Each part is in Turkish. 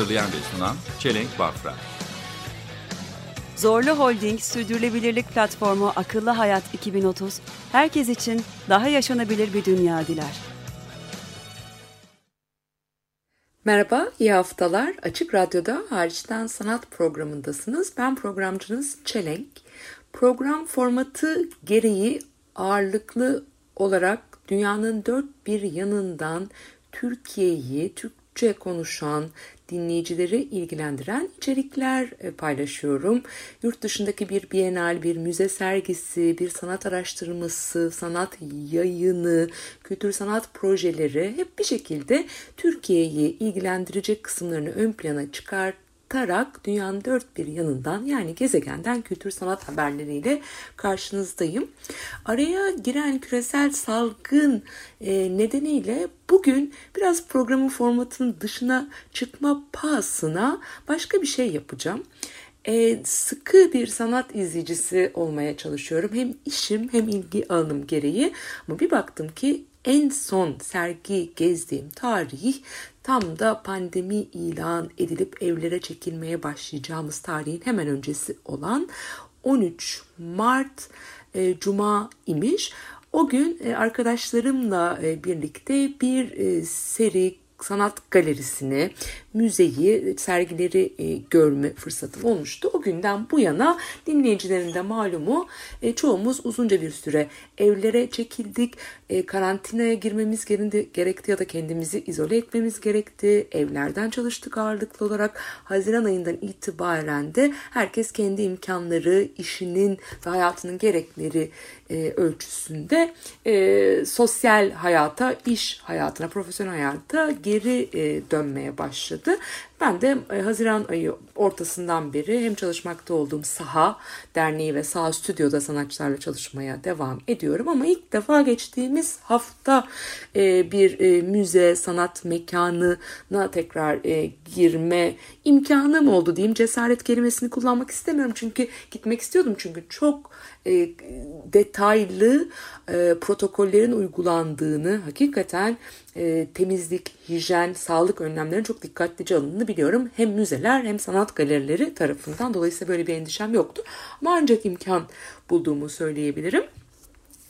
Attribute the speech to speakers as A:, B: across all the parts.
A: Hazırlayan ve sunan Çelenk Bafra.
B: Zorlu Holding Sürdürülebilirlik Platformu Akıllı Hayat 2030, herkes için daha yaşanabilir bir dünya diler.
C: Merhaba, iyi haftalar. Açık Radyo'da hariçten sanat programındasınız. Ben programcınız Çelenk. Program formatı gereği ağırlıklı olarak dünyanın dört bir yanından Türkiye'yi, Türkçe konuşan dinleyicileri ilgilendiren içerikler e, paylaşıyorum. Yurt dışındaki bir bienal, bir müze sergisi, bir sanat araştırması, sanat yayını, kültür sanat projeleri hep bir şekilde Türkiye'yi ilgilendirecek kısımlarını ön plana çıkart tarak dünyanın dört bir yanından yani gezegenden kültür sanat haberleriyle karşınızdayım. Araya giren küresel salgın e, nedeniyle bugün biraz programın formatının dışına çıkma pahasına başka bir şey yapacağım. E, sıkı bir sanat izleyicisi olmaya çalışıyorum. Hem işim hem ilgi alanım gereği. Ama bir baktım ki en son sergi gezdiğim tarih tam da pandemi ilan edilip evlere çekilmeye başlayacağımız tarihin hemen öncesi olan 13 Mart e, Cuma imiş. O gün e, arkadaşlarımla e, birlikte bir e, seri sanat galerisini, müzeyi, sergileri e, görme fırsatım olmuştu. O günden bu yana dinleyicilerin de malumu e, çoğumuz uzunca bir süre evlere çekildik. E, karantinaya girmemiz gerekti ya da kendimizi izole etmemiz gerekti. Evlerden çalıştık ağırlıklı olarak. Haziran ayından itibaren de herkes kendi imkanları, işinin ve hayatının gerekleri e, ölçüsünde sosyal hayata, iş hayatına, profesyonel hayata geri dönmeye başladı. да, Ben de e, Haziran ayı ortasından beri hem çalışmakta olduğum Saha Derneği ve Saha Stüdyo'da sanatçılarla çalışmaya devam ediyorum. Ama ilk defa geçtiğimiz hafta e, bir e, müze, sanat mekanına tekrar girme imkanım oldu diyeyim. Cesaret kelimesini kullanmak istemiyorum çünkü gitmek istiyordum çünkü çok detaylı protokollerin uygulandığını hakikaten temizlik, hijyen, sağlık önlemlerinin çok dikkatlice alındığını biliyorum. Hem müzeler hem sanat galerileri tarafından. Dolayısıyla böyle bir endişem yoktu. Ama ancak imkan bulduğumu söyleyebilirim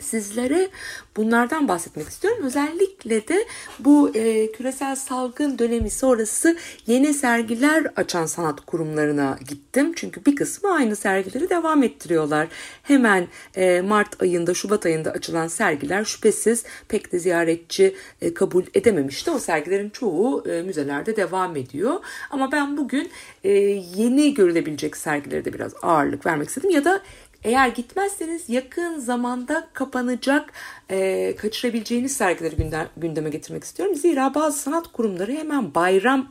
C: sizlere bunlardan bahsetmek istiyorum. Özellikle de bu e, küresel salgın dönemi sonrası yeni sergiler açan sanat kurumlarına gittim. Çünkü bir kısmı aynı sergileri devam ettiriyorlar. Hemen e, Mart ayında, Şubat ayında açılan sergiler şüphesiz pek de ziyaretçi e, kabul edememişti. O sergilerin çoğu e, müzelerde devam ediyor. Ama ben bugün e, yeni görülebilecek sergilere de biraz ağırlık vermek istedim. Ya da eğer gitmezseniz yakın zamanda kapanacak, e, kaçırabileceğiniz sergileri gündeme getirmek istiyorum. Zira bazı sanat kurumları hemen bayram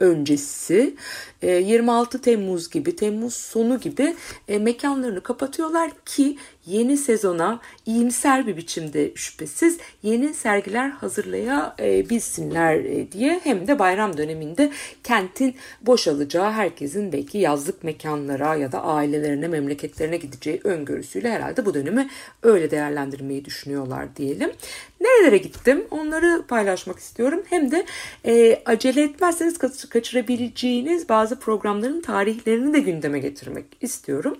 C: öncesi 26 Temmuz gibi, Temmuz sonu gibi e, mekanlarını kapatıyorlar ki yeni sezona iyimser bir biçimde şüphesiz yeni sergiler hazırlayabilsinler e, diye hem de bayram döneminde kentin boşalacağı herkesin belki yazlık mekanlara ya da ailelerine memleketlerine gideceği öngörüsüyle herhalde bu dönemi öyle değerlendirmeyi düşünüyorlar diyelim. Nerelere gittim onları paylaşmak istiyorum. Hem de e, acele etmezseniz kaçırabileceğiniz bazı programların tarihlerini de gündeme getirmek istiyorum.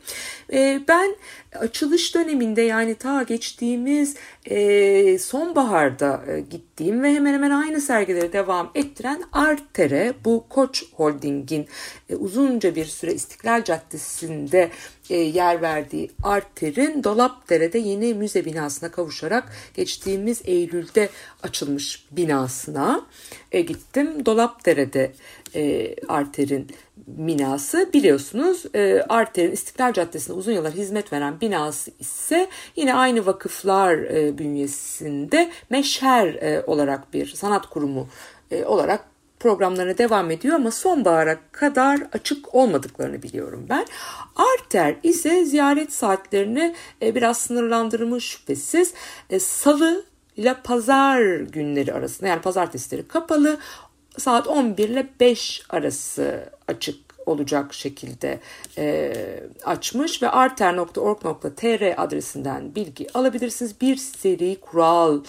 C: E, ben açılış döneminde yani ta geçtiğimiz e, sonbaharda e, gittiğim ve hemen hemen aynı sergileri devam ettiren Arter'e bu Koç Holding'in e, uzunca bir süre İstiklal Caddesi'nde e, yer verdiği Arter'in Dolapdere'de yeni müze binasına kavuşarak geçtiğimiz Eylül'de açılmış binasına e, gittim. Dolapdere'de e, Arter'in binası biliyorsunuz e, Arter'in İstiklal Caddesi'nde uzun yıllar hizmet veren binası ise yine aynı vakıflar e, bünyesinde Meşher e, olarak bir sanat kurumu e, olarak programlarına devam ediyor ama sonbahara kadar açık olmadıklarını biliyorum ben. Arter ise ziyaret saatlerini e, biraz sınırlandırmış şüphesiz. E, Salı ile pazar günleri arasında yani pazartesileri kapalı saat 11 ile 5 arası açık olacak şekilde e, açmış ve arter.org.tr adresinden bilgi alabilirsiniz. Bir seri kural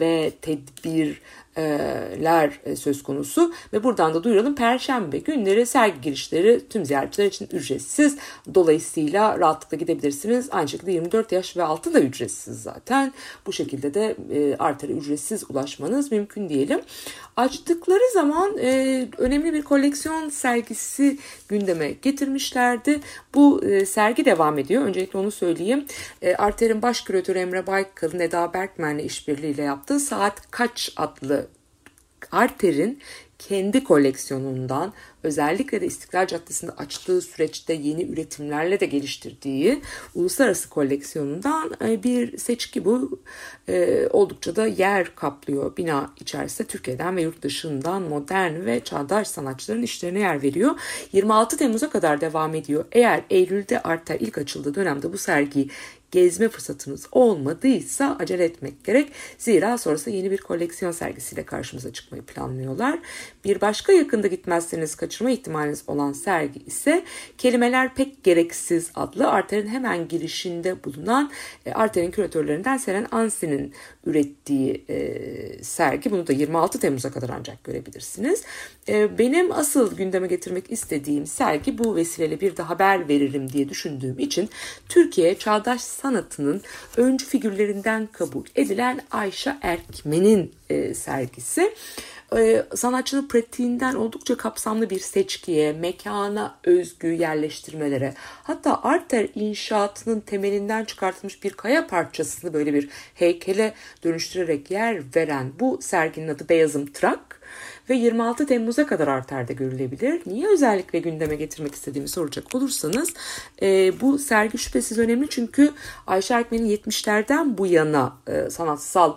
C: ve tedbirler e, söz konusu ve buradan da duyuralım Perşembe günleri sergi girişleri tüm ziyaretçiler için ücretsiz. Dolayısıyla rahatlıkla gidebilirsiniz. Aynı şekilde 24 yaş ve altı da ücretsiz zaten. Bu şekilde de e, Arter'e ücretsiz ulaşmanız mümkün diyelim. Açtıkları zaman önemli bir koleksiyon sergisi gündeme getirmişlerdi. Bu sergi devam ediyor. Öncelikle onu söyleyeyim. E, Arter'in baş küratörü Emre Baykal'ın Eda Berkmen'le işbirliğiyle yaptığı Saat Kaç adlı Arter'in kendi koleksiyonundan özellikle de İstiklal Caddesi'nde açtığı süreçte yeni üretimlerle de geliştirdiği uluslararası koleksiyonundan e, bir seçki bu. E, oldukça da yer kaplıyor bina içerisinde Türkiye'den ve yurt dışından modern ve çağdaş sanatçıların işlerine yer veriyor. 26 Temmuz'a kadar devam ediyor. Eğer Eylül'de Arter ilk açıldığı dönemde bu sergiyi gezme fırsatınız olmadıysa acele etmek gerek. Zira sonrasında yeni bir koleksiyon sergisiyle karşımıza çıkmayı planlıyorlar. Bir başka yakında gitmezseniz kaçırma ihtimaliniz olan sergi ise Kelimeler Pek Gereksiz adlı Arter'in hemen girişinde bulunan e, Arter'in küratörlerinden Seren Ansi'nin ürettiği e, sergi. Bunu da 26 Temmuz'a kadar ancak görebilirsiniz. E, benim asıl gündeme getirmek istediğim sergi bu vesileyle bir de haber veririm diye düşündüğüm için Türkiye Çağdaş sanatının öncü figürlerinden kabul edilen Ayşe Erkmen'in e, sergisi. E, sanatçının pratiğinden oldukça kapsamlı bir seçkiye, mekana özgü yerleştirmelere, hatta Arter inşaatının temelinden çıkartılmış bir kaya parçasını böyle bir heykele dönüştürerek yer veren bu serginin adı Beyazım Trak ve 26 Temmuz'a kadar Arter'de görülebilir. Niye özellikle gündeme getirmek istediğimi soracak olursanız e, bu sergi şüphesiz önemli çünkü Ayşe Erkmen'in 70'lerden bu yana e, sanatsal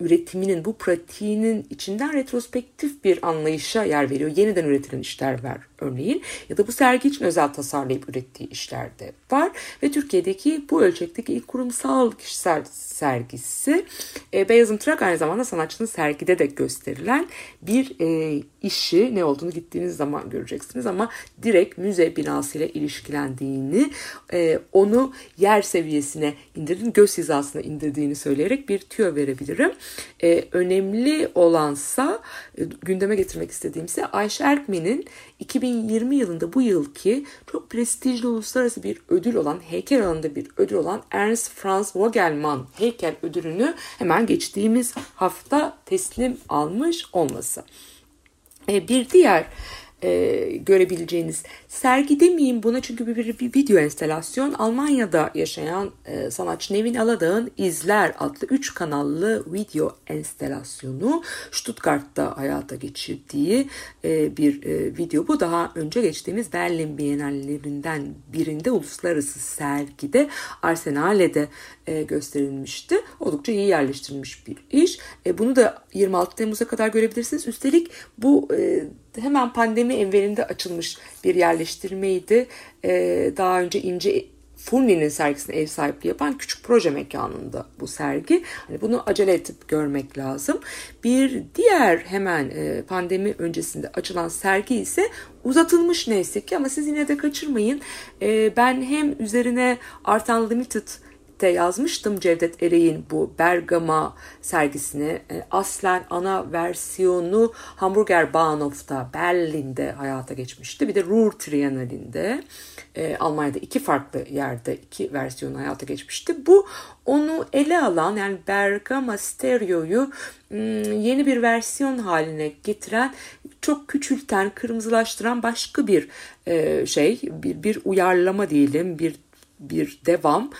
C: üretiminin, bu pratiğinin içinden retrospektif bir anlayışa yer veriyor. Yeniden üretilen işler var örneğin. Ya da bu sergi için özel tasarlayıp ürettiği işler de var. Ve Türkiye'deki bu ölçekteki ilk kurumsal kişisel sergisi e, Beyazım Trak aynı zamanda sanatçının sergide de gösterilen bir e, işi ne olduğunu gittiğiniz zaman göreceksiniz ama direkt müze binasıyla ilişkilendiğini e, onu yer seviyesine indirdiğini göz hizasına indirdiğini söyleyerek bir tüyo verebilirim. E, önemli olansa e, gündeme getirmek istediğimse Ayşe Erkmen'in 2020 yılında bu yılki çok prestijli uluslararası bir ödül olan heykel alanında bir ödül olan Ernst Franz Vogelmann heykel ödülünü hemen geçtiğimiz hafta teslim almış olması. E, bir diğer e, görebileceğiniz sergi demeyeyim buna çünkü bir, bir, bir video enstelasyon Almanya'da yaşayan e, sanatçı Nevin Aladağ'ın İzler adlı 3 kanallı video enstelasyonu Stuttgart'ta hayata geçirdiği e, bir e, video bu daha önce geçtiğimiz Berlin Bienallerinden birinde uluslararası sergide Arsenale'de e, gösterilmişti. Oldukça iyi yerleştirilmiş bir iş. E, bunu da 26 Temmuz'a kadar görebilirsiniz. Üstelik bu e, hemen pandemi evvelinde açılmış bir yerleştirmeydi. Ee, daha önce İnce Furni'nin sergisine ev sahipliği yapan küçük proje mekanında bu sergi. Hani bunu acele edip görmek lazım. Bir diğer hemen e, pandemi öncesinde açılan sergi ise uzatılmış neyse ki ama siz yine de kaçırmayın. E, ben hem üzerine Art Unlimited de yazmıştım Cevdet Ereğin bu Bergama sergisini. E, aslen ana versiyonu Hamburger Bahnhof'ta Berlin'de hayata geçmişti. Bir de Ruhr Triennale'inde e, Almanya'da iki farklı yerde iki versiyonu hayata geçmişti. Bu onu ele alan yani Bergama Stereo'yu yeni bir versiyon haline getiren çok küçülten, kırmızılaştıran başka bir e, şey, bir, bir uyarlama diyelim, bir bir devam.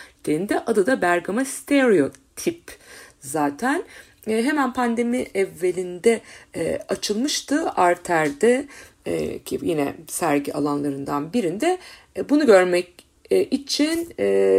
C: de adı da Bergama Stereotip zaten. E, hemen pandemi evvelinde e, açılmıştı Arter'de e, ki yine sergi alanlarından birinde. Bunu görmek için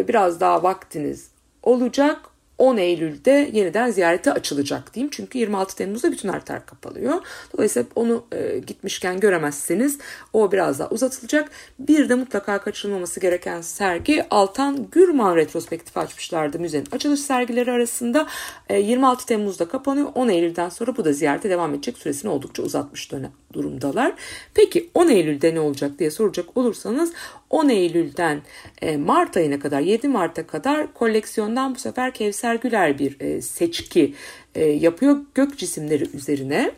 C: biraz daha vaktiniz olacak. 10 Eylül'de yeniden ziyarete açılacak diyeyim. Çünkü 26 Temmuz'da bütün arter kapalıyor. Dolayısıyla onu e, gitmişken göremezseniz o biraz daha uzatılacak. Bir de mutlaka kaçırılmaması gereken sergi Altan Gürman retrospektifi açmışlardı müzenin açılış sergileri arasında. E, 26 Temmuz'da kapanıyor. 10 Eylül'den sonra bu da ziyarete devam edecek süresini oldukça uzatmış dönem durumdalar. Peki 10 Eylül'de ne olacak diye soracak olursanız 10 Eylül'den e, Mart ayına kadar 7 Mart'a kadar koleksiyondan bu sefer Kevser Güler bir e, seçki e, yapıyor gök cisimleri üzerine.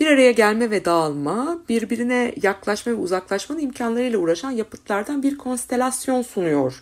C: Bir araya gelme ve dağılma, birbirine yaklaşma ve uzaklaşmanın imkanlarıyla uğraşan yapıtlardan bir konstelasyon sunuyor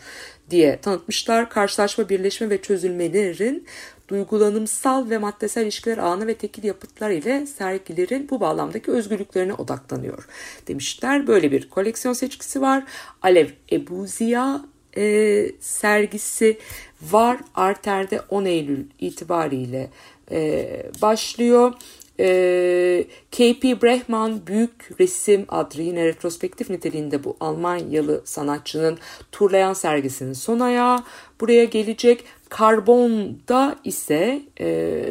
C: diye tanıtmışlar. Karşılaşma, birleşme ve çözülmelerin duygulanımsal ve maddesel ilişkiler ağını ve tekil yapıtlar ile sergilerin bu bağlamdaki özgürlüklerine odaklanıyor demişler. Böyle bir koleksiyon seçkisi var. Alev Ebuziya e, sergisi var. Arter'de 10 Eylül itibariyle e, başlıyor. E, K.P. Brehman Büyük Resim adlı yine retrospektif niteliğinde bu Almanyalı sanatçının turlayan sergisinin son ayağı buraya gelecek. Karbon'da ise e,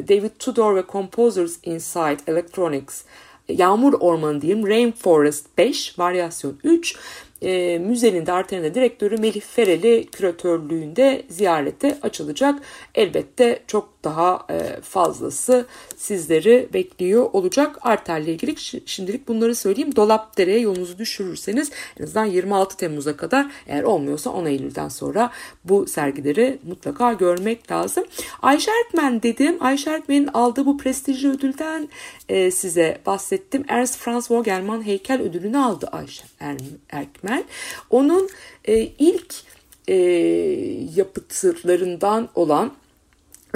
C: David Tudor ve Composers Inside Electronics Yağmur Ormanı diyeyim Rainforest 5 varyasyon 3 e, müzenin de Arter'in direktörü Melih Fereli küratörlüğünde ziyarete açılacak. Elbette çok daha e, fazlası sizleri bekliyor olacak. Arter'le ilgili şimdilik bunları söyleyeyim. Dolapdere'ye yolunuzu düşürürseniz en azından 26 Temmuz'a kadar eğer olmuyorsa 10 Eylül'den sonra bu sergileri mutlaka görmek lazım. Ayşe Erkmen dedim. Ayşe Erkmen'in aldığı bu prestijli ödülden e, size bahsettim. Ernst Franz Vogelmann heykel ödülünü aldı Ayşe Erkmen. Onun e, ilk e, yapıtlarından olan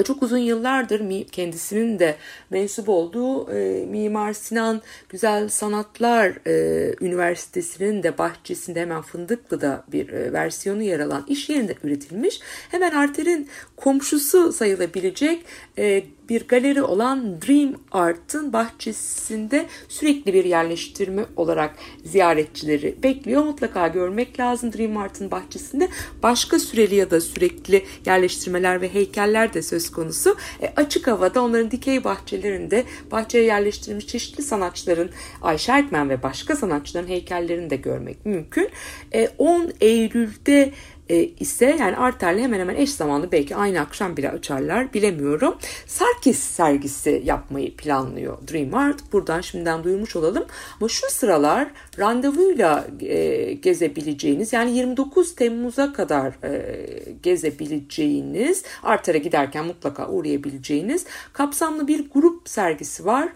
C: çok uzun yıllardır kendisinin de mensup olduğu e, Mimar Sinan Güzel Sanatlar e, Üniversitesi'nin de bahçesinde hemen Fındıklı'da bir e, versiyonu yer alan iş yerinde üretilmiş. Hemen Arter'in komşusu sayılabilecek e, bir galeri olan Dream Art'ın bahçesinde sürekli bir yerleştirme olarak ziyaretçileri bekliyor. Mutlaka görmek lazım Dream Art'ın bahçesinde. Başka süreli ya da sürekli yerleştirmeler ve heykeller de söz konusu. E, açık havada onların dikey bahçelerinde bahçeye yerleştirilmiş çeşitli sanatçıların Ayşe Erkmen ve başka sanatçıların heykellerini de görmek mümkün. E, 10 Eylül'de e, ise yani Arter'le hemen hemen eş zamanlı belki aynı akşam bile açarlar bilemiyorum. Sarkis sergisi yapmayı planlıyor Dream Art. Buradan şimdiden duyurmuş olalım. Ama şu sıralar randevuyla e, gezebileceğiniz yani 29 Temmuz'a kadar e, gezebileceğiniz Arter'e giderken mutlaka uğrayabileceğiniz kapsamlı bir grup sergisi var.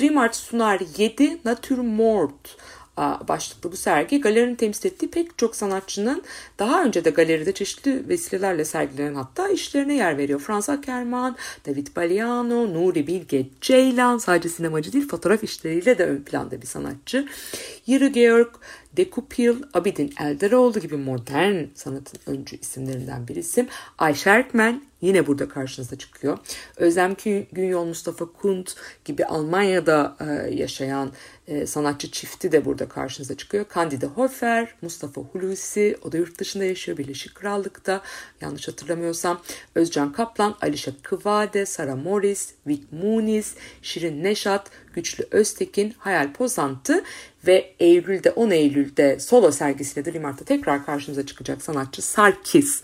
C: Dream Art sunar 7 Natürmort başlıklı bu sergi galerinin temsil ettiği pek çok sanatçının daha önce de galeride çeşitli vesilelerle sergilenen hatta işlerine yer veriyor. Frans Ackermann, David Baliano, Nuri Bilge Ceylan sadece sinemacı değil fotoğraf işleriyle de ön planda bir sanatçı. Yuri Georg Dekupil, Abidin Elderoğlu gibi modern sanatın öncü isimlerinden bir isim. Ayşe Erkmen yine burada karşınıza çıkıyor. Özlem Günyol, Mustafa Kunt gibi Almanya'da e, yaşayan e, sanatçı çifti de burada karşınıza çıkıyor. Candide Hofer, Mustafa Hulusi, o da yurt dışında yaşıyor Birleşik Krallık'ta. Yanlış hatırlamıyorsam. Özcan Kaplan, Alişa Kıvade, Sara Morris, Vic Muniz, Şirin Neşat, Güçlü Öztekin, Hayal Pozantı ve Eylül'de 10 Eylül'de solo sergisiyle Dream Art'ta tekrar karşımıza çıkacak sanatçı Sarkis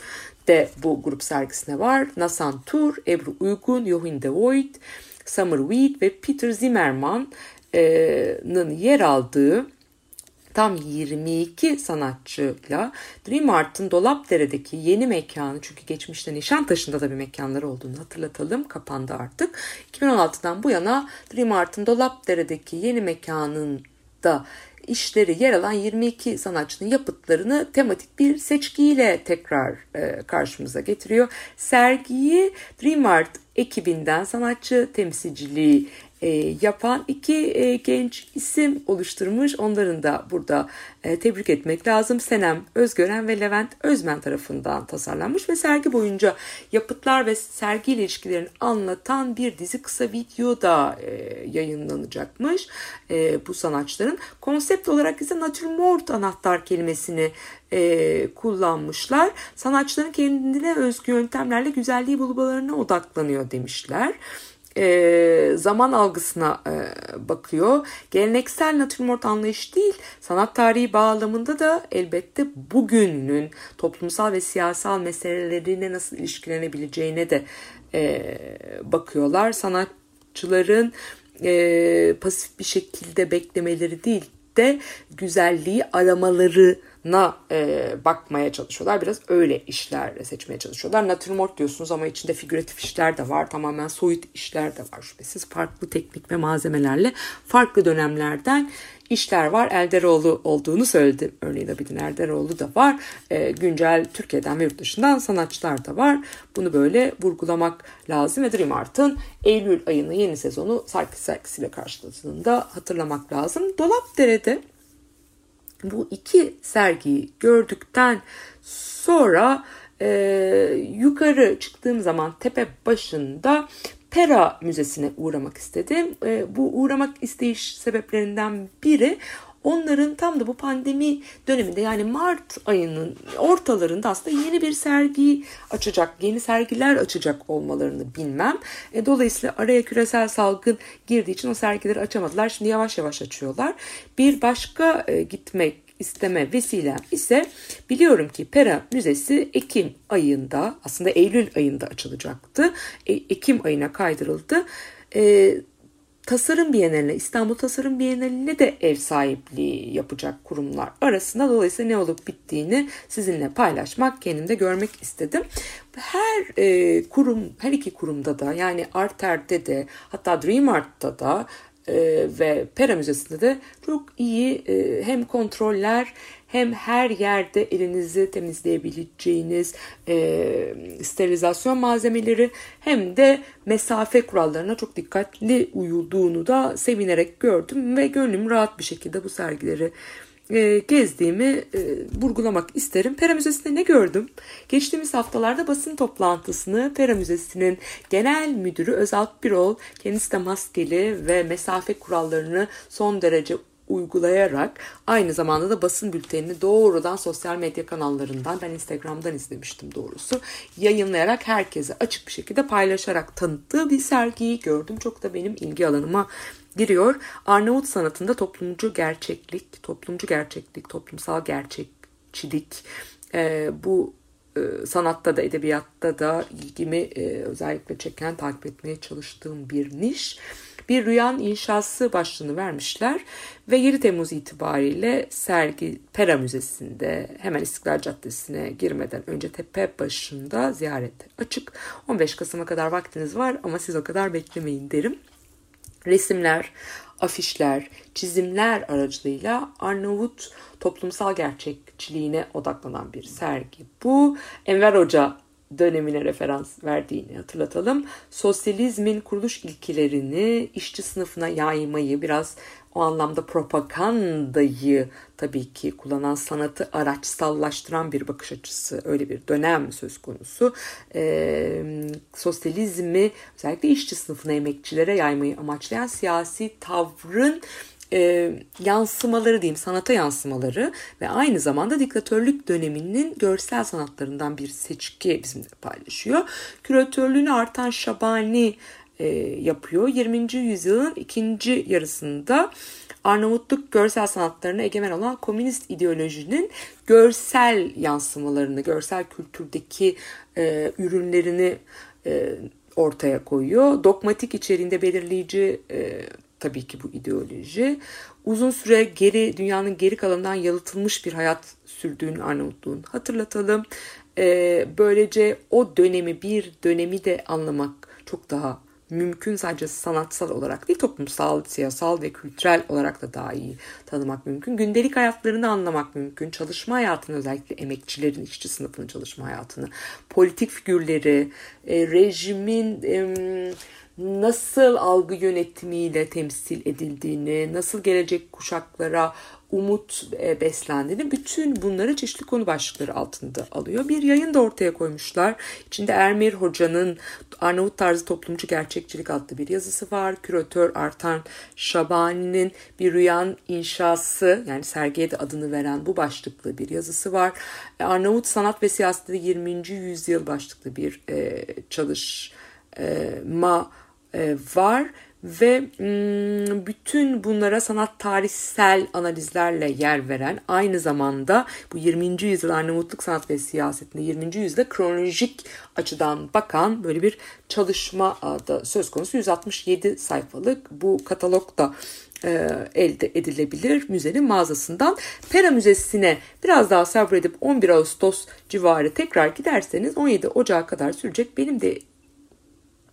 C: de bu grup sergisine var. Nasan Tur, Ebru Uygun, Johin de Voigt, Summer Wheat ve Peter Zimmerman'ın yer aldığı tam 22 sanatçıyla Dream Art'ın Dolapdere'deki yeni mekanı çünkü geçmişte Nişantaşı'nda da bir mekanları olduğunu hatırlatalım kapandı artık. 2016'dan bu yana Dream Art'ın Dolapdere'deki yeni mekanında işleri yer alan 22 sanatçının yapıtlarını tematik bir seçkiyle tekrar e, karşımıza getiriyor. Sergiyi Dream Art ekibinden sanatçı temsilciliği e, yapan iki e, genç isim oluşturmuş. Onların da burada e, tebrik etmek lazım. Senem Özgören ve Levent Özmen tarafından tasarlanmış ve sergi boyunca yapıtlar ve sergi ilişkilerini anlatan bir dizi kısa video da e, yayınlanacakmış e, bu sanatçıların. Konsept olarak ise natürmort anahtar kelimesini e, kullanmışlar. Sanatçıların kendine özgü yöntemlerle güzelliği bulmalarına odaklanıyor demişler e, zaman algısına e, bakıyor. Geleneksel natürmort anlayış değil, sanat tarihi bağlamında da elbette bugünün toplumsal ve siyasal meselelerine nasıl ilişkilenebileceğine de e, bakıyorlar. Sanatçıların e, pasif bir şekilde beklemeleri değil de güzelliği aramalarına e, bakmaya çalışıyorlar. Biraz öyle işler seçmeye çalışıyorlar. Natürmort diyorsunuz ama içinde figüratif işler de var. Tamamen soyut işler de var şüphesiz. Farklı teknik ve malzemelerle farklı dönemlerden işler var. Elderoğlu olduğunu söyledi. Örneğin Abidin Elderoğlu da var. E, güncel Türkiye'den ve yurt dışından sanatçılar da var. Bunu böyle vurgulamak lazım ve Dream Art'ın Eylül ayının yeni sezonu Sarkis sergisiyle karşıladığında hatırlamak lazım. Dolapdere'de bu iki sergiyi gördükten sonra e, yukarı çıktığım zaman tepe başında Pera Müzesi'ne uğramak istedim. E, bu uğramak isteyiş sebeplerinden biri onların tam da bu pandemi döneminde yani Mart ayının ortalarında aslında yeni bir sergi açacak, yeni sergiler açacak olmalarını bilmem. E, dolayısıyla araya küresel salgın girdiği için o sergileri açamadılar. Şimdi yavaş yavaş açıyorlar. Bir başka e, gitmek isteme vesilem ise biliyorum ki Pera Müzesi Ekim ayında aslında Eylül ayında açılacaktı. E, Ekim ayına kaydırıldı. E, Tasarım Bienali'ne, İstanbul Tasarım Bienali'ne de ev sahipliği yapacak kurumlar arasında. Dolayısıyla ne olup bittiğini sizinle paylaşmak, kendimde görmek istedim. Her e, kurum, her iki kurumda da yani Arter'de de hatta Dream Art'ta da e, ve Pera Müzesi'nde de çok iyi e, hem kontroller hem her yerde elinizi temizleyebileceğiniz e, sterilizasyon malzemeleri hem de mesafe kurallarına çok dikkatli uyulduğunu da sevinerek gördüm ve gönlüm rahat bir şekilde bu sergileri e, gezdiğimi e, vurgulamak isterim. Pera Müzesi'nde ne gördüm? Geçtiğimiz haftalarda basın toplantısını Pera Müzesi'nin genel müdürü Özalp Birol kendisi de maskeli ve mesafe kurallarını son derece uygulayarak aynı zamanda da basın bültenini doğrudan sosyal medya kanallarından ben Instagram'dan izlemiştim doğrusu yayınlayarak herkese açık bir şekilde paylaşarak tanıttığı bir sergiyi gördüm. Çok da benim ilgi alanıma giriyor. Arnavut sanatında toplumcu gerçeklik, toplumcu gerçeklik, toplumsal gerçekçilik e, bu e, sanatta da edebiyatta da ilgimi e, özellikle çeken takip etmeye çalıştığım bir niş bir rüyan inşası başlığını vermişler ve 7 Temmuz itibariyle sergi Pera Müzesi'nde hemen İstiklal Caddesi'ne girmeden önce tepe başında ziyaret açık. 15 Kasım'a kadar vaktiniz var ama siz o kadar beklemeyin derim. Resimler, afişler, çizimler aracılığıyla Arnavut toplumsal gerçekçiliğine odaklanan bir sergi. Bu Enver Hoca dönemine referans verdiğini hatırlatalım. Sosyalizmin kuruluş ilkelerini işçi sınıfına yaymayı biraz o anlamda propagandayı tabii ki kullanan sanatı araçsallaştıran bir bakış açısı öyle bir dönem söz konusu. Ee, sosyalizmi özellikle işçi sınıfına emekçilere yaymayı amaçlayan siyasi tavrın e, yansımaları diyeyim sanata yansımaları ve aynı zamanda diktatörlük döneminin görsel sanatlarından bir seçki bizimle paylaşıyor. Küratörlüğünü artan Şabani e, yapıyor. 20. yüzyılın ikinci yarısında Arnavutluk görsel sanatlarına egemen olan komünist ideolojinin görsel yansımalarını, görsel kültürdeki e, ürünlerini e, ortaya koyuyor. Dogmatik içeriğinde belirleyici e, tabii ki bu ideoloji. Uzun süre geri dünyanın geri kalanından yalıtılmış bir hayat sürdüğünü Arnavutluğun hatırlatalım. Ee, böylece o dönemi bir dönemi de anlamak çok daha mümkün sadece sanatsal olarak değil toplumsal, siyasal ve kültürel olarak da daha iyi tanımak mümkün. Gündelik hayatlarını anlamak mümkün. Çalışma hayatını özellikle emekçilerin, işçi sınıfının çalışma hayatını, politik figürleri, e, rejimin... E, nasıl algı yönetimiyle temsil edildiğini, nasıl gelecek kuşaklara umut e, beslendiğini bütün bunları çeşitli konu başlıkları altında alıyor. Bir yayın da ortaya koymuşlar. İçinde Ermir Hoca'nın Arnavut tarzı toplumcu gerçekçilik adlı bir yazısı var. Küratör Artan Şabani'nin bir rüyan inşası yani sergiye de adını veren bu başlıklı bir yazısı var. E, Arnavut sanat ve siyasette 20. yüzyıl başlıklı bir e, çalışma var ve mm, bütün bunlara sanat tarihsel analizlerle yer veren aynı zamanda bu 20. yüzyıl Arnavutluk sanat ve siyasetinde 20. yüzyılda kronolojik açıdan bakan böyle bir çalışma da söz konusu 167 sayfalık bu katalog da e, elde edilebilir müzenin mağazasından. Pera Müzesi'ne biraz daha sabredip 11 Ağustos civarı tekrar giderseniz 17 Ocağı kadar sürecek benim de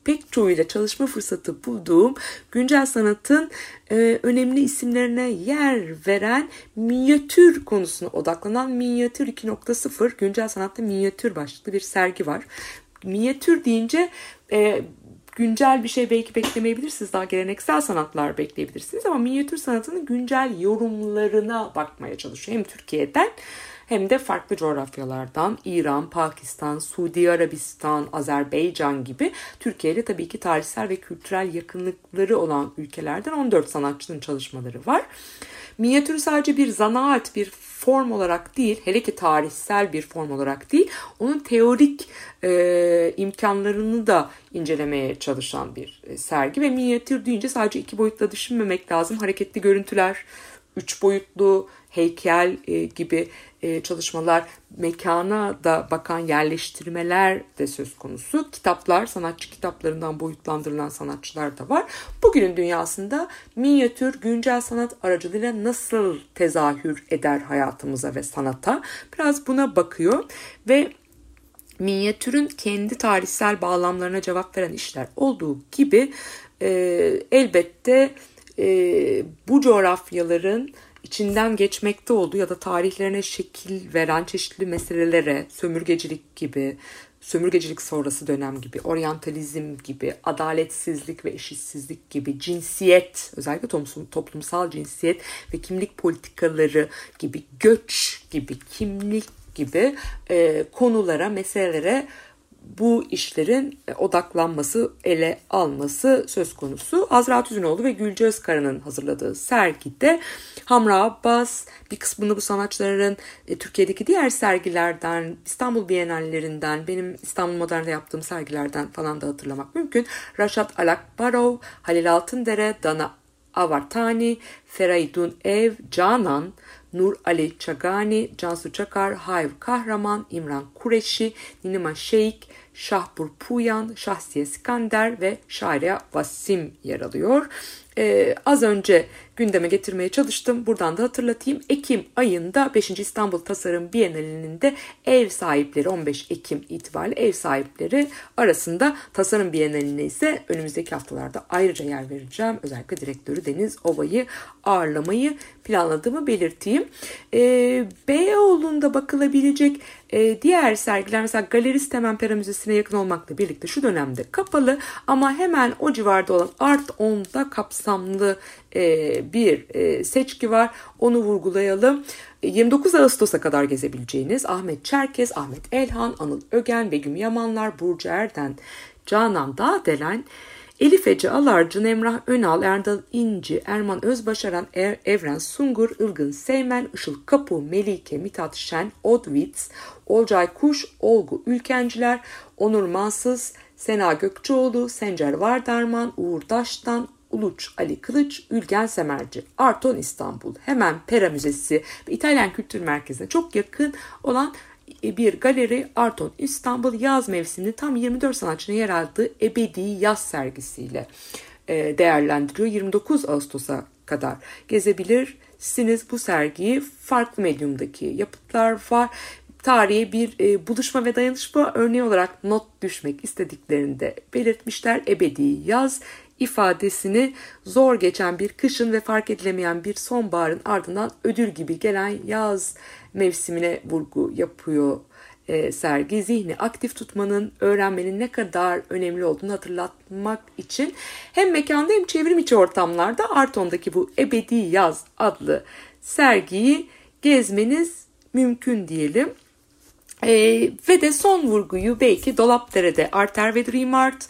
C: pek çoğuyla çalışma fırsatı bulduğum güncel sanatın e, önemli isimlerine yer veren minyatür konusuna odaklanan Minyatür 2.0 güncel sanatta minyatür başlıklı bir sergi var. Minyatür deyince e, güncel bir şey belki beklemeyebilirsiniz. Daha geleneksel sanatlar bekleyebilirsiniz ama minyatür sanatının güncel yorumlarına bakmaya çalışıyor. Hem Türkiye'den hem de farklı coğrafyalardan İran, Pakistan, Suudi Arabistan, Azerbaycan gibi Türkiye ile tabii ki tarihsel ve kültürel yakınlıkları olan ülkelerden 14 sanatçının çalışmaları var. Minyatür sadece bir zanaat, bir form olarak değil, hele ki tarihsel bir form olarak değil, onun teorik e, imkanlarını da incelemeye çalışan bir e, sergi ve minyatür deyince sadece iki boyutla düşünmemek lazım. Hareketli görüntüler, üç boyutlu heykel e, gibi e, çalışmalar, mekana da bakan yerleştirmeler de söz konusu. Kitaplar, sanatçı kitaplarından boyutlandırılan sanatçılar da var. Bugünün dünyasında minyatür güncel sanat aracılığıyla nasıl tezahür eder hayatımıza ve sanata? Biraz buna bakıyor ve minyatürün kendi tarihsel bağlamlarına cevap veren işler olduğu gibi e, elbette e, bu coğrafyaların içinden geçmekte olduğu ya da tarihlerine şekil veren çeşitli meselelere, sömürgecilik gibi, sömürgecilik sonrası dönem gibi, oryantalizm gibi, adaletsizlik ve eşitsizlik gibi, cinsiyet, özellikle toplumsal cinsiyet ve kimlik politikaları gibi, göç gibi, kimlik gibi e, konulara, meselelere bu işlerin odaklanması, ele alması söz konusu. Azra Tüzünoğlu ve Gülce Özkara'nın hazırladığı sergide Hamra Abbas bir kısmını bu sanatçıların e, Türkiye'deki diğer sergilerden, İstanbul Bienallerinden, benim İstanbul Modern'de yaptığım sergilerden falan da hatırlamak mümkün. Raşat Alakbarov, Halil Altındere, Dana Avartani, Feraydun Ev, Canan, Nur Ali Çagani, Cansu Çakar, Hayv Kahraman, İmran Kureşi, Ninima Şeyk, Şahbur Puyan, Şahsiye Skander ve Şariye Vasim yer alıyor. Ee, az önce gündeme getirmeye çalıştım. Buradan da hatırlatayım. Ekim ayında 5. İstanbul Tasarım Bienalinin de ev sahipleri 15 Ekim itibariyle ev sahipleri arasında Tasarım Bienaline ise önümüzdeki haftalarda ayrıca yer vereceğim. Özellikle direktörü Deniz Ova'yı ağırlamayı planladığımı belirteyim. Ee, Beyoğlu'nda bakılabilecek e, diğer sergiler mesela Galerist Hemen Pera Müzesi'ne yakın olmakla birlikte şu dönemde kapalı ama hemen o civarda olan Art 10'da kapsamlı e, bir e, seçki var. Onu vurgulayalım. 29 Ağustos'a kadar gezebileceğiniz Ahmet Çerkez, Ahmet Elhan, Anıl Ögen, Begüm Yamanlar, Burcu Erden, Canan Dağdelen, Elif Ece Alarcı, Emrah Önal, Erdal İnci, Erman Özbaşaran, er, Evren Sungur, Ilgın Seymen, Işıl Kapu, Melike, Mithat Şen, Odwitz, Olcay Kuş, Olgu Ülkenciler, Onur Mansız, Sena Gökçeoğlu, Sencer Vardarman, Uğur Daştan, Uluç Ali Kılıç, Ülgen Semerci, Arton İstanbul, hemen Pera Müzesi ve İtalyan Kültür Merkezi'ne çok yakın olan bir galeri Arton İstanbul yaz mevsiminde tam 24 sanatçının yer aldığı ebedi yaz sergisiyle e, değerlendiriyor. 29 Ağustos'a kadar gezebilirsiniz bu sergiyi. Farklı medyumdaki yapıtlar var tarihe bir e, buluşma ve dayanışma örneği olarak not düşmek istediklerini de belirtmişler. Ebedi yaz ifadesini zor geçen bir kışın ve fark edilemeyen bir sonbaharın ardından ödül gibi gelen yaz mevsimine vurgu yapıyor e, sergi zihni aktif tutmanın, öğrenmenin ne kadar önemli olduğunu hatırlatmak için hem mekanda hem çevrim içi ortamlarda Arton'daki bu Ebedi Yaz adlı sergiyi gezmeniz mümkün diyelim. E, ve de son vurguyu belki Dolapdere'de Arter ve Dream Art,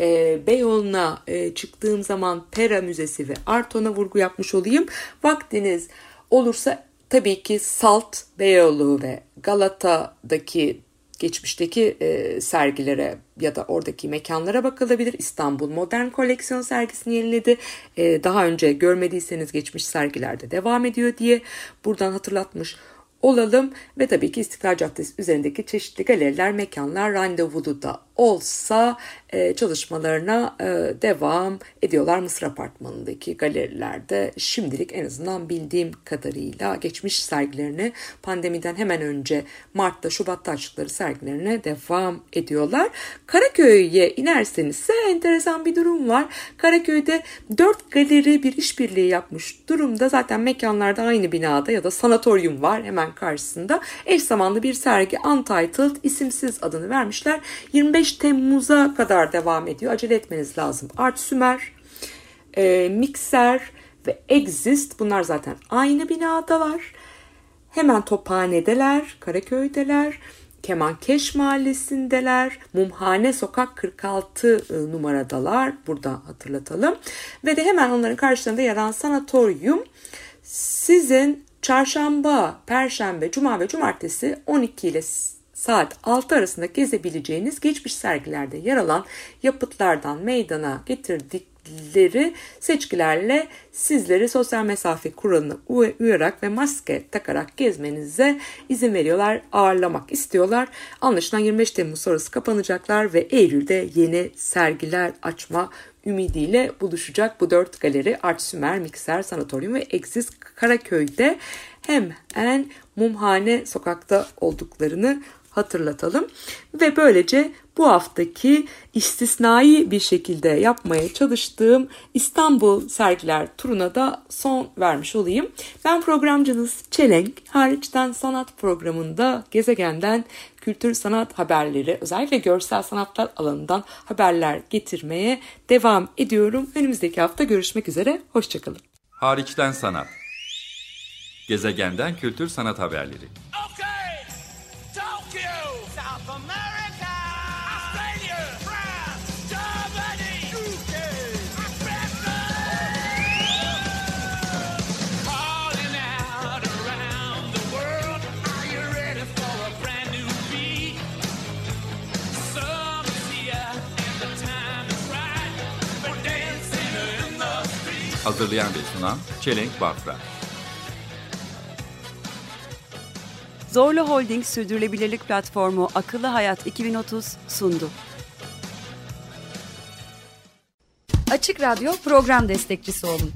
C: e, Beyoğlu'na e, çıktığım zaman Pera Müzesi ve Arton'a vurgu yapmış olayım. Vaktiniz olursa tabii ki Salt, Beyoğlu ve Galata'daki geçmişteki e, sergilere ya da oradaki mekanlara bakılabilir. İstanbul Modern Koleksiyon sergisini yeniledi. E, daha önce görmediyseniz geçmiş sergilerde devam ediyor diye buradan hatırlatmış olalım ve tabii ki İstiklal Caddesi üzerindeki çeşitli galeriler, mekanlar randevulu da olsa çalışmalarına e, devam ediyorlar. Mısır Apartmanı'ndaki galerilerde şimdilik en azından bildiğim kadarıyla geçmiş sergilerini pandemiden hemen önce Mart'ta Şubat'ta açtıkları sergilerine devam ediyorlar. Karaköy'e inerseniz ise enteresan bir durum var. Karaköy'de dört galeri bir işbirliği yapmış durumda. Zaten mekanlarda aynı binada ya da sanatoryum var hemen karşısında. Eş zamanlı bir sergi Untitled isimsiz adını vermişler. 25 Temmuz'a kadar devam ediyor. Acele etmeniz lazım. Art Sümer, e, Mikser ve Exist bunlar zaten aynı binadalar. Hemen Tophane'deler, Karaköy'deler. Kemankeş Mahallesi'ndeler. Mumhane Sokak 46 e, numaradalar. Burada hatırlatalım. Ve de hemen onların karşılarında yer alan sanatoryum sizin çarşamba, perşembe, cuma ve cumartesi 12 ile saat 6 arasında gezebileceğiniz geçmiş sergilerde yer alan yapıtlardan meydana getirdikleri seçkilerle sizleri sosyal mesafe kuralına uyarak ve maske takarak gezmenize izin veriyorlar, ağırlamak istiyorlar. Anlaşılan 25 Temmuz sonrası kapanacaklar ve Eylül'de yeni sergiler açma ümidiyle buluşacak bu dört galeri Art Sümer, Mikser, Sanatoryum ve Exis Karaköy'de hemen Mumhane sokakta olduklarını hatırlatalım. Ve böylece bu haftaki istisnai bir şekilde yapmaya çalıştığım İstanbul sergiler turuna da son vermiş olayım. Ben programcınız Çelenk. Hariçten sanat programında gezegenden kültür sanat haberleri özellikle görsel sanatlar alanından haberler getirmeye devam ediyorum. Önümüzdeki hafta görüşmek üzere. Hoşçakalın.
A: Hariçten sanat. Gezegenden kültür sanat haberleri. Hazırlayan ve sunan Çelenk Bafra.
B: Zorlu Holding Sürdürülebilirlik Platformu Akıllı Hayat 2030 sundu.
D: Açık Radyo program destekçisi olun.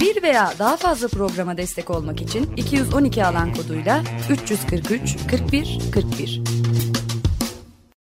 D: Bir veya daha fazla programa destek olmak için 212 alan koduyla 343 41 41